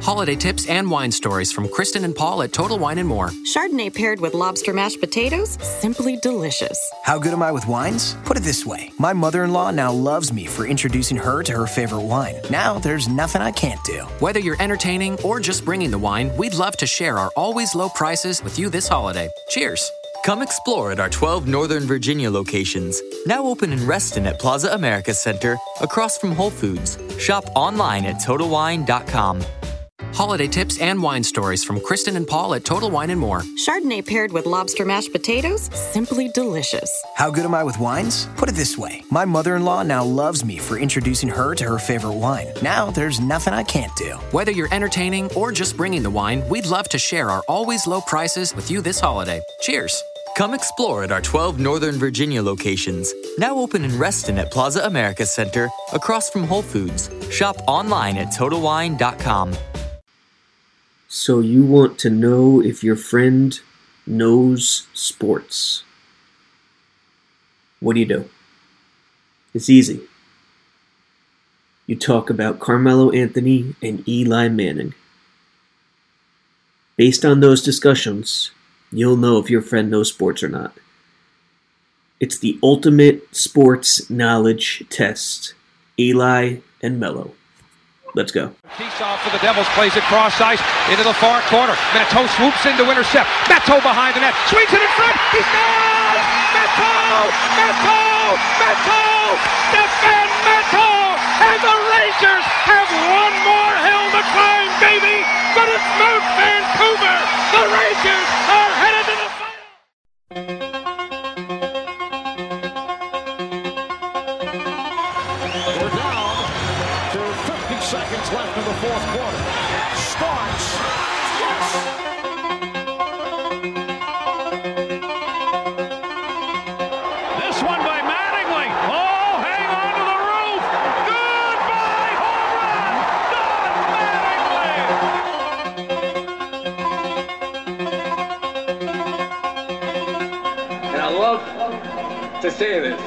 Holiday tips and wine stories from Kristen and Paul at Total Wine and More. Chardonnay paired with lobster mashed potatoes, simply delicious. How good am I with wines? Put it this way my mother in law now loves me for introducing her to her favorite wine. Now there's nothing I can't do. Whether you're entertaining or just bringing the wine, we'd love to share our always low prices with you this holiday. Cheers! Come explore at our 12 Northern Virginia locations, now open in Reston at Plaza America Center, across from Whole Foods. Shop online at TotalWine.com. Holiday tips and wine stories from Kristen and Paul at Total Wine and More. Chardonnay paired with lobster mashed potatoes, simply delicious. How good am I with wines? Put it this way my mother in law now loves me for introducing her to her favorite wine. Now there's nothing I can't do. Whether you're entertaining or just bringing the wine, we'd love to share our always low prices with you this holiday. Cheers! Come explore at our 12 Northern Virginia locations, now open in Reston at Plaza America Center, across from Whole Foods. Shop online at TotalWine.com. So you want to know if your friend knows sports. What do you do? It's easy. You talk about Carmelo Anthony and Eli Manning. Based on those discussions, you'll know if your friend knows sports or not. It's the ultimate sports knowledge test. Eli and Mello. Let's go. Keys off for the Devils, plays it cross ice into the far corner. Matteau swoops in to intercept. Matteau behind the net, swings it in front. He scores! Matteau! Matteau! Matteau! Stephane Matteau! And the Rangers have one more hill to climb, baby! But it's Mount Vancouver! The Rangers are Mattingly. Oh, hang on to the roof. Goodbye, Homer. And I love to say this.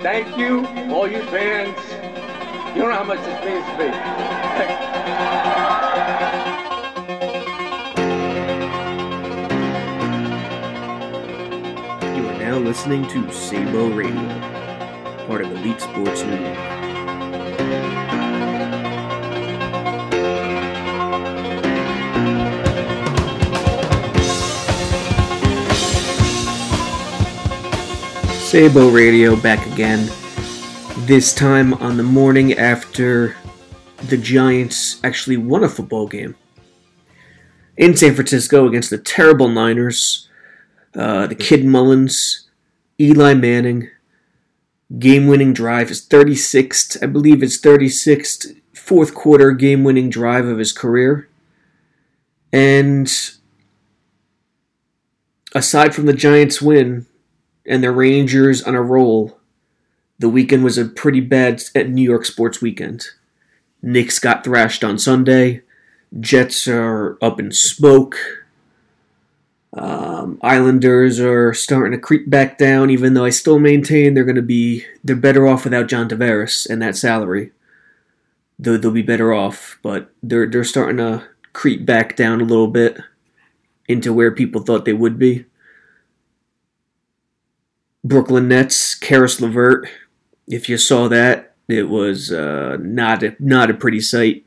Thank you, all you fans. You don't know how much this means to me. You are now listening to Sabo Radio, part of Elite Sports New. Sabo Radio back again. This time on the morning after the Giants actually won a football game in San Francisco against the terrible Niners. Uh, the Kid Mullins, Eli Manning, game winning drive, his 36th, I believe his 36th fourth quarter game winning drive of his career. And aside from the Giants win and the Rangers on a roll, the weekend was a pretty bad New York sports weekend. Knicks got thrashed on Sunday. Jets are up in smoke. Um, Islanders are starting to creep back down, even though I still maintain they're going to be they're better off without John Tavares and that salary. They'll, they'll be better off, but they're they're starting to creep back down a little bit into where people thought they would be. Brooklyn Nets, Caris LeVert. If you saw that, it was uh, not a, not a pretty sight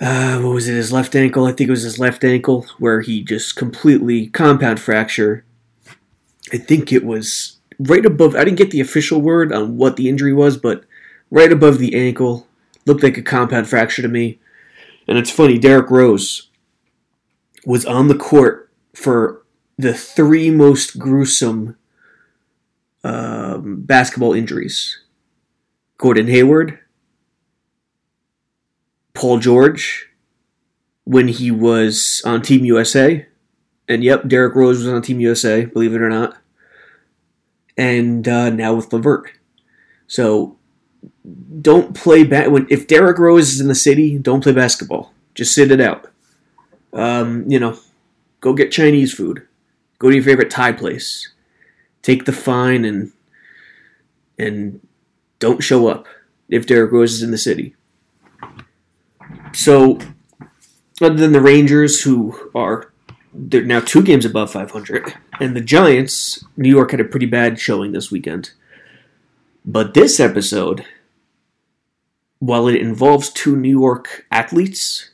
uh, what was it, his left ankle? I think it was his left ankle where he just completely compound fracture. I think it was right above, I didn't get the official word on what the injury was, but right above the ankle. Looked like a compound fracture to me. And it's funny, Derrick Rose was on the court for the three most gruesome um, basketball injuries Gordon Hayward, Paul George when he was on Team USA. And yep, Derrick Rose was on Team USA, believe it or not. And uh, now with LeVert. So don't play ba- when if Derrick Rose is in the city, don't play basketball. Just sit it out. Um, you know, go get Chinese food. Go to your favorite Thai place. Take the fine and and don't show up if Derrick Rose is in the city. So other than the Rangers, who are they're now two games above 500, and the Giants, New York had a pretty bad showing this weekend. But this episode, while it involves two New York athletes,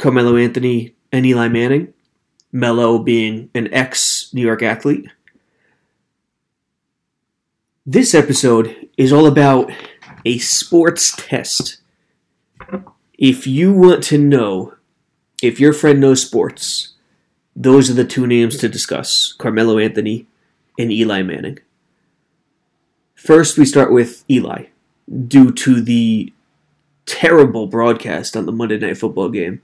Carmelo Anthony and Eli Manning, Melo being an ex New York athlete, this episode is all about a sports test. If you want to know if your friend knows sports, those are the two names to discuss Carmelo Anthony and Eli Manning. First, we start with Eli, due to the terrible broadcast on the Monday Night Football game.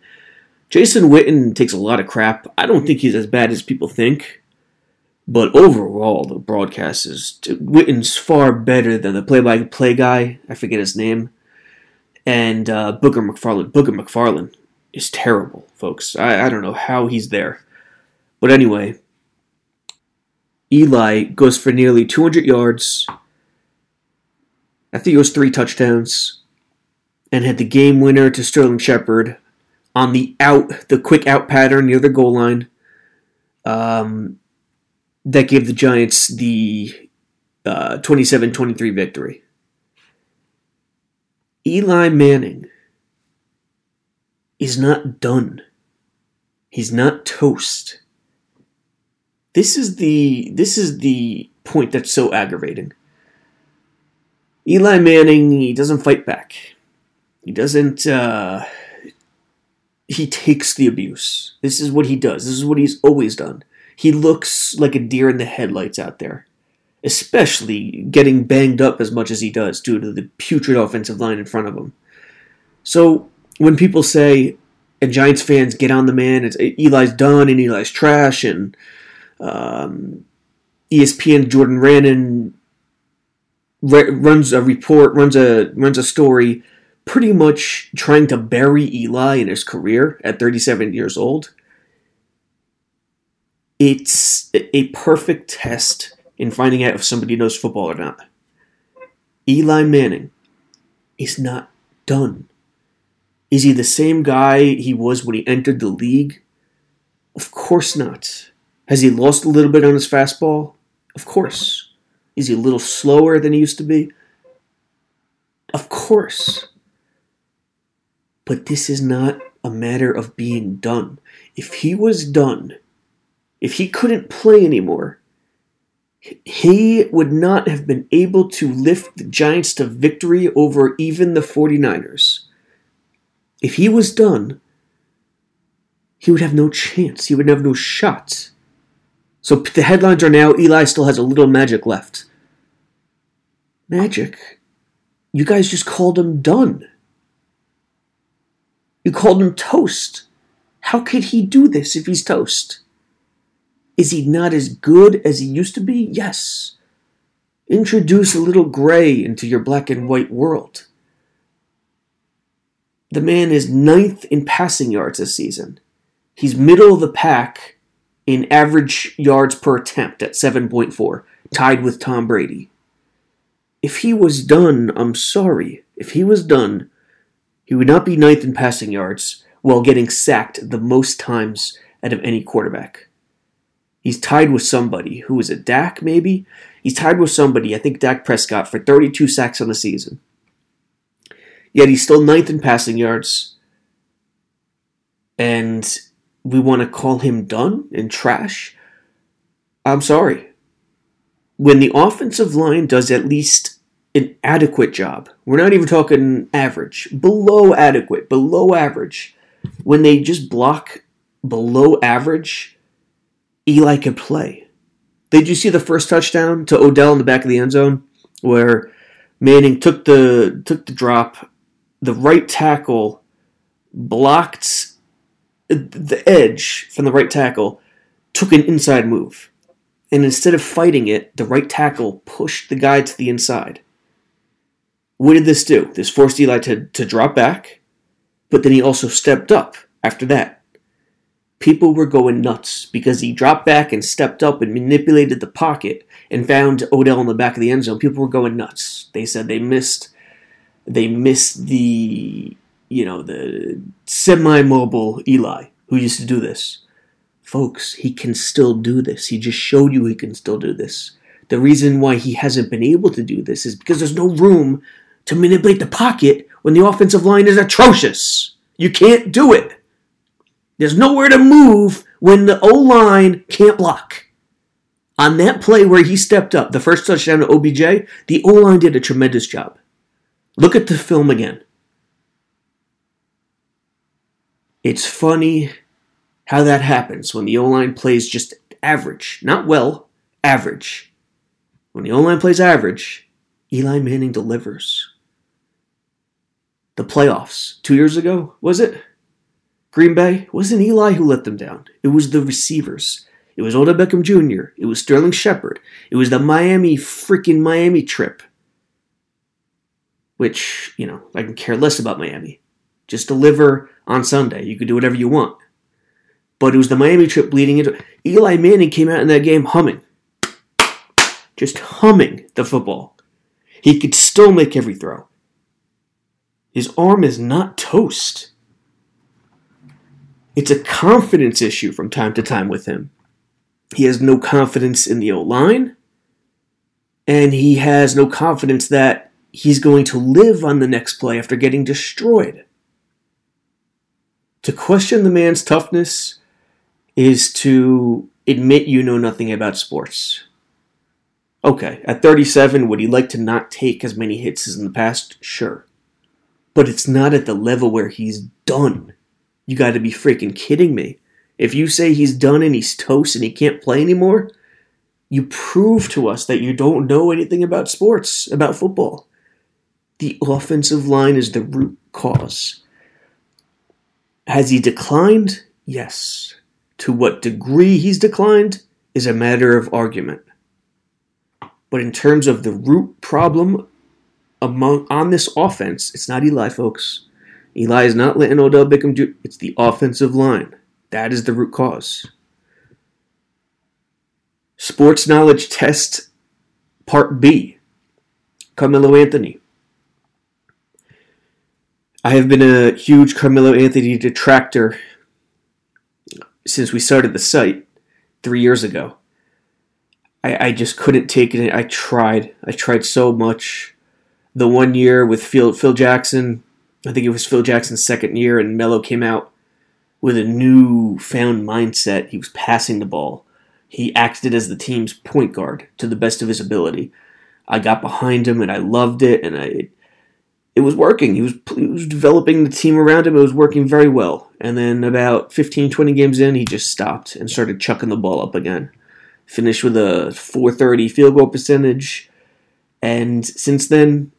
Jason Witten takes a lot of crap. I don't think he's as bad as people think. But overall, the broadcast is Witten's far better than the play-by-play guy. I forget his name, and uh, Booger McFarland. Booger McFarland is terrible, folks. I, I don't know how he's there, but anyway, Eli goes for nearly 200 yards. I think it was three touchdowns, and had the game winner to Sterling Shepard on the out, the quick out pattern near the goal line. Um, that gave the Giants the uh, 27 23 victory. Eli Manning is not done. He's not toast. This is the this is the point that's so aggravating. Eli Manning, he doesn't fight back. He doesn't uh, he takes the abuse. This is what he does. This is what he's always done he looks like a deer in the headlights out there, especially getting banged up as much as he does due to the putrid offensive line in front of him. So when people say, and Giants fans get on the man, it's Eli's done and Eli's trash, and um, ESPN Jordan Raanan re- runs a report, runs a runs a story, pretty much trying to bury Eli in his career at 37 years old it's a perfect test in finding out if somebody knows football or not. Eli Manning is not done. Is he the same guy he was when he entered the league? Of course not. Has he lost a little bit on his fastball? Of course. Is he a little slower than he used to be? Of course. But this is not a matter of being done. If he was done, if he couldn't play anymore, he would not have been able to lift the Giants to victory over even the 49ers. If he was done, he would have no chance. He would have no shot. So the headlines are now Eli still has a little magic left. Magic? You guys just called him done. You called him toast. How could he do this if he's toast? Is he not as good as he used to be? Yes. Introduce a little gray into your black and white world. The man is ninth in passing yards this season. He's middle of the pack in average yards per attempt at 7.4, tied with Tom Brady. If he was done, I'm sorry. If he was done, he would not be ninth in passing yards while getting sacked the most times out of any quarterback. He's tied with somebody. Who is it? Dak, maybe? He's tied with somebody, I think Dak Prescott, for 32 sacks on the season. Yet he's still ninth in passing yards. And we want to call him done and trash? I'm sorry. When the offensive line does at least an adequate job, we're not even talking average, below adequate, below average, when they just block below average, Eli could play. Did you see the first touchdown to Odell in the back of the end zone where Manning took the took the drop, the right tackle blocked the edge from the right tackle, took an inside move. And instead of fighting it, the right tackle pushed the guy to the inside. What did this do? This forced Eli to, to drop back, but then he also stepped up after that people were going nuts because he dropped back and stepped up and manipulated the pocket and found Odell in the back of the end zone. People were going nuts. They said they missed they missed the you know, the semi mobile Eli who used to do this. Folks, he can still do this. He just showed you he can still do this. The reason why he hasn't been able to do this is because there's no room to manipulate the pocket when the offensive line is atrocious. You can't do it. There's nowhere to move when the O line can't block. On that play where he stepped up, the first touchdown to OBJ, the O line did a tremendous job. Look at the film again. It's funny how that happens when the O line plays just average. Not well, average. When the O line plays average, Eli Manning delivers. The playoffs, two years ago, was it? Green Bay? Wasn't Eli who let them down. It was the receivers. It was Odell Beckham Jr. It was Sterling Shepard. It was the Miami freaking Miami trip. Which, you know, I can care less about Miami. Just deliver on Sunday. You can do whatever you want. But it was the Miami trip bleeding into Eli Manning came out in that game humming. Just humming the football. He could still make every throw. His arm is not toast. It's a confidence issue from time to time with him. He has no confidence in the O line, and he has no confidence that he's going to live on the next play after getting destroyed. To question the man's toughness is to admit you know nothing about sports. Okay, at 37, would he like to not take as many hits as in the past? Sure. But it's not at the level where he's done. You gotta be freaking kidding me. If you say he's done and he's toast and he can't play anymore, you prove to us that you don't know anything about sports, about football. The offensive line is the root cause. Has he declined? Yes. To what degree he's declined is a matter of argument. But in terms of the root problem among on this offense, it's not Eli, folks. Eli is not letting Odell Beckham do it's the offensive line. That is the root cause. Sports knowledge test part B. Carmelo Anthony. I have been a huge Carmelo Anthony detractor since we started the site three years ago. I, I just couldn't take it. I tried. I tried so much. The one year with Phil, Phil Jackson, I think it was Phil Jackson's second year, and Melo came out with a new found mindset. He was passing the ball. He acted as the team's point guard to the best of his ability. I got behind him and I loved it, and I it was working. He was, he was developing the team around him. It was working very well. And then about 15, 20 games in, he just stopped and started chucking the ball up again. Finished with a 430 field goal percentage. And since then,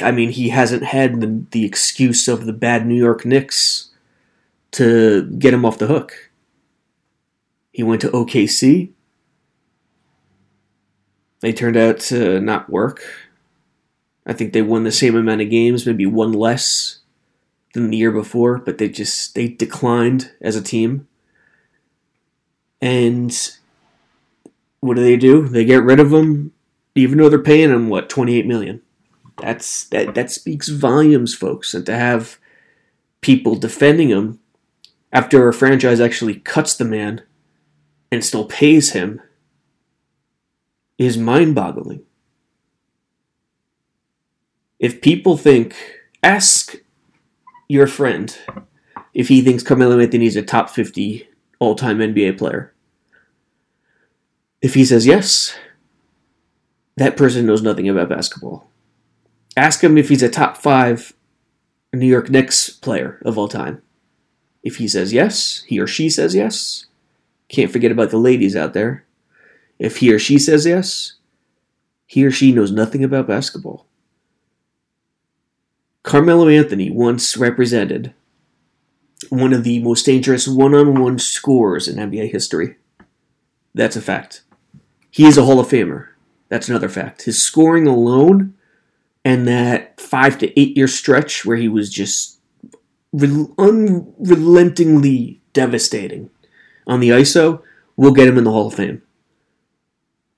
I mean, he hasn't had the, the excuse of the bad New York Knicks to get him off the hook. He went to OKC. They turned out to not work. I think they won the same amount of games, maybe one less than the year before, but they just they declined as a team. And what do they do? They get rid of him, even though they're paying him what twenty eight million. That's that that speaks volumes, folks. And to have people defending him after a franchise actually cuts the man and still pays him is mind boggling. If people think, ask your friend if he thinks Carmelo Anthony is a top 50 all time NBA player. If he says yes, that person knows nothing about basketball. Ask him if he's a top five New York Knicks player of all time. If he says yes, he or she says yes. Can't forget about the ladies out there. If he or she says yes, he or she knows nothing about basketball. Carmelo Anthony once represented one of the most dangerous one on one scorers in NBA history. That's a fact. He is a Hall of Famer. That's another fact. His scoring alone and that five to eight year stretch where he was just unrelentingly devastating on the ISO will get him in the Hall of Fame.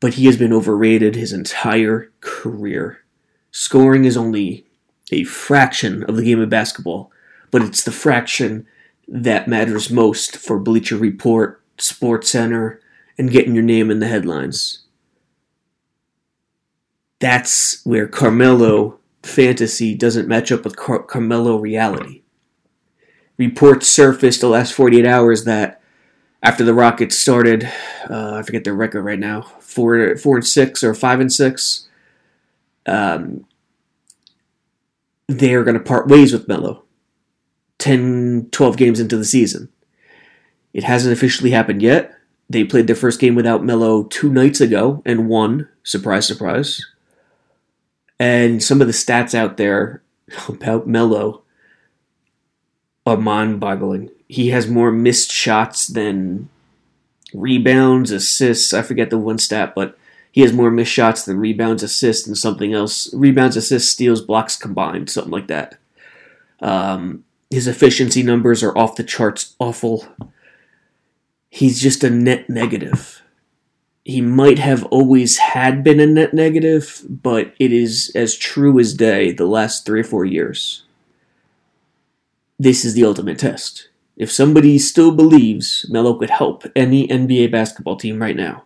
But he has been overrated his entire career. Scoring is only a fraction of the game of basketball, but it's the fraction that matters most for Bleacher Report, Sports Center, and getting your name in the headlines. That's where Carmelo fantasy doesn't match up with Car- Carmelo reality. Reports surfaced the last 48 hours that after the Rockets started, uh, I forget their record right now, four, four and six or five and six. Um, they're going to part ways with Melo 10, 12 games into the season. It hasn't officially happened yet. They played their first game without Melo two nights ago and won. Surprise, surprise. And some of the stats out there about Melo are mind boggling. He has more missed shots than rebounds, assists. I forget the one stat, but he has more missed shots than rebounds, assists, and something else. Rebounds, assists, steals, blocks combined, something like that. Um, his efficiency numbers are off the charts, awful. He's just a net negative. He might have always had been a net negative, but it is as true as day the last three or four years. This is the ultimate test. If somebody still believes Melo could help any NBA basketball team right now,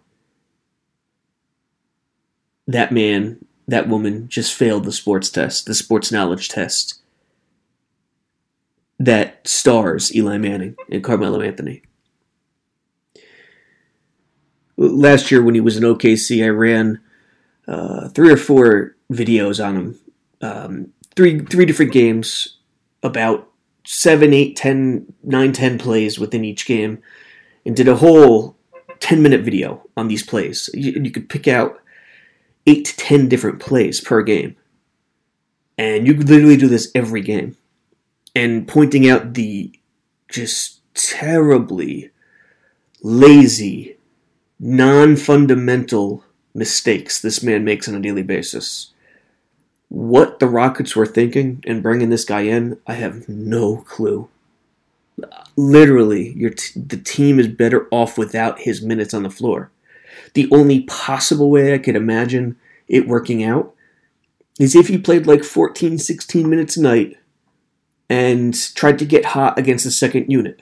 that man, that woman just failed the sports test, the sports knowledge test that stars Eli Manning and Carmelo Anthony. Last year, when he was in OKC, I ran uh, three or four videos on him, um, three three different games, about seven, eight, ten, nine, ten plays within each game, and did a whole ten minute video on these plays. You, you could pick out eight to ten different plays per game. And you could literally do this every game. And pointing out the just terribly lazy, non fundamental mistakes this man makes on a daily basis. What the Rockets were thinking in bringing this guy in, I have no clue. Literally, t- the team is better off without his minutes on the floor. The only possible way I could imagine it working out is if he played like 14, 16 minutes a night and tried to get hot against the second unit.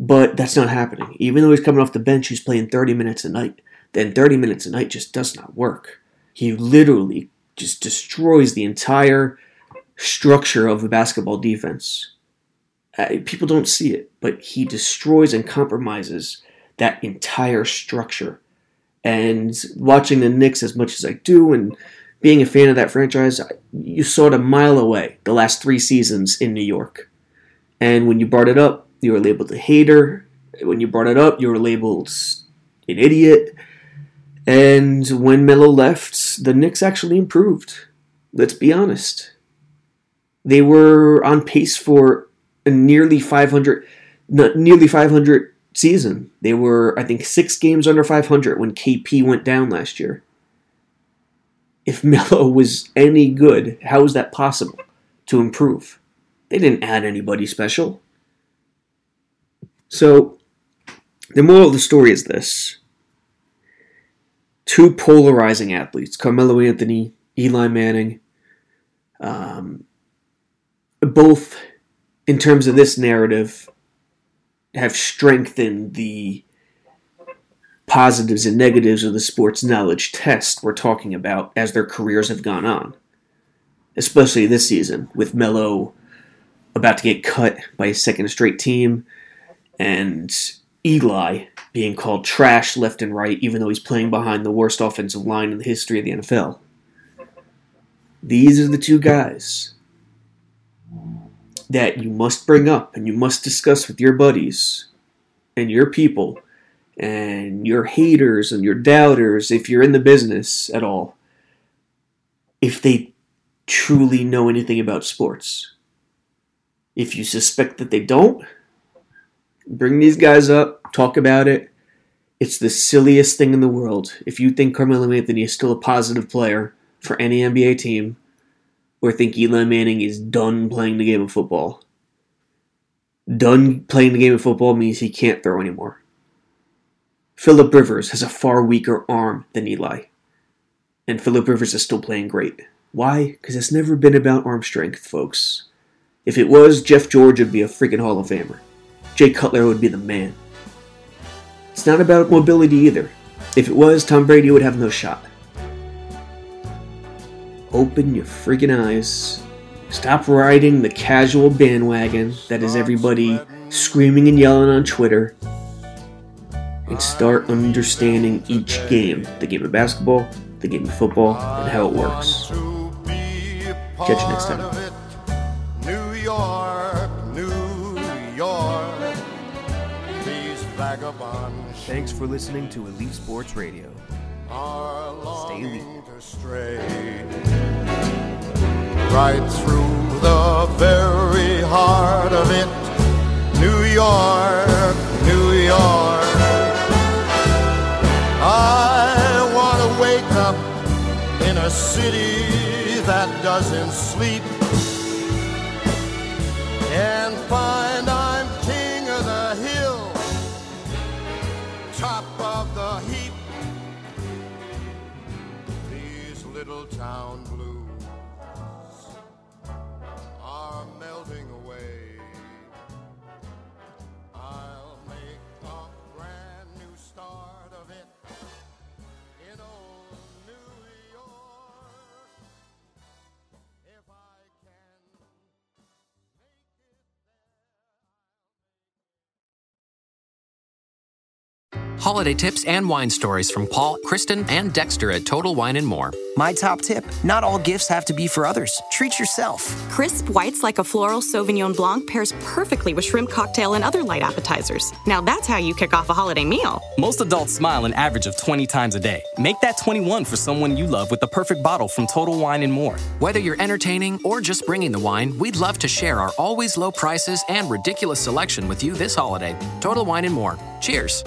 But that's not happening. Even though he's coming off the bench, he's playing 30 minutes a night. Then 30 minutes a night just does not work. He literally just destroys the entire structure of the basketball defense. Uh, people don't see it, but he destroys and compromises that entire structure. And watching the Knicks as much as I do and being a fan of that franchise, you saw it a mile away the last three seasons in New York. And when you brought it up, you were labeled a hater. When you brought it up, you were labeled an idiot. And when Melo left, the Knicks actually improved. Let's be honest. They were on pace for a nearly 500, nearly 500 season. They were, I think, six games under 500 when KP went down last year. If Melo was any good, how is that possible to improve? They didn't add anybody special. So, the moral of the story is this two polarizing athletes, Carmelo Anthony, Eli Manning, um, both in terms of this narrative have strengthened the positives and negatives of the sports knowledge test we're talking about as their careers have gone on. Especially this season, with Melo about to get cut by a second straight team, and Eli being called trash left and right, even though he's playing behind the worst offensive line in the history of the NFL. These are the two guys that you must bring up and you must discuss with your buddies and your people and your haters and your doubters if you're in the business at all if they truly know anything about sports. If you suspect that they don't, bring these guys up, talk about it. It's the silliest thing in the world. If you think Carmelo Anthony is still a positive player for any NBA team, or think Eli Manning is done playing the game of football. Done playing the game of football means he can't throw anymore. Philip Rivers has a far weaker arm than Eli, and Philip Rivers is still playing great. Why? Because it's never been about arm strength, folks. If it was, Jeff George would be a freaking Hall of Famer. Jay Cutler would be the man. It's not about mobility either. If it was, Tom Brady would have no shot. Open your friggin' eyes. Stop riding the casual bandwagon that is everybody screaming and yelling on Twitter. And start understanding each game the game of basketball, the game of football, and how it works. Catch you next time. Thanks for listening to Elite Sports Radio. Stay elite. right through the very heart of it. New York, New York. I want to wake up in a city that doesn't sleep little town Holiday tips and wine stories from Paul, Kristen, and Dexter at Total Wine and More. My top tip not all gifts have to be for others. Treat yourself. Crisp whites like a floral Sauvignon Blanc pairs perfectly with shrimp cocktail and other light appetizers. Now that's how you kick off a holiday meal. Most adults smile an average of 20 times a day. Make that 21 for someone you love with the perfect bottle from Total Wine and More. Whether you're entertaining or just bringing the wine, we'd love to share our always low prices and ridiculous selection with you this holiday. Total Wine and More. Cheers.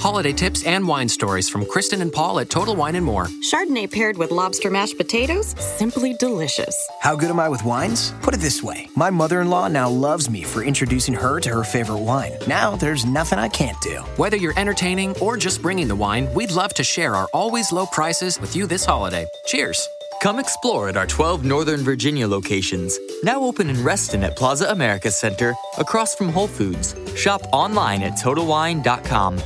Holiday tips and wine stories from Kristen and Paul at Total Wine and More. Chardonnay paired with lobster mashed potatoes, simply delicious. How good am I with wines? Put it this way my mother in law now loves me for introducing her to her favorite wine. Now there's nothing I can't do. Whether you're entertaining or just bringing the wine, we'd love to share our always low prices with you this holiday. Cheers. Come explore at our 12 Northern Virginia locations, now open in Reston at Plaza America Center, across from Whole Foods. Shop online at TotalWine.com.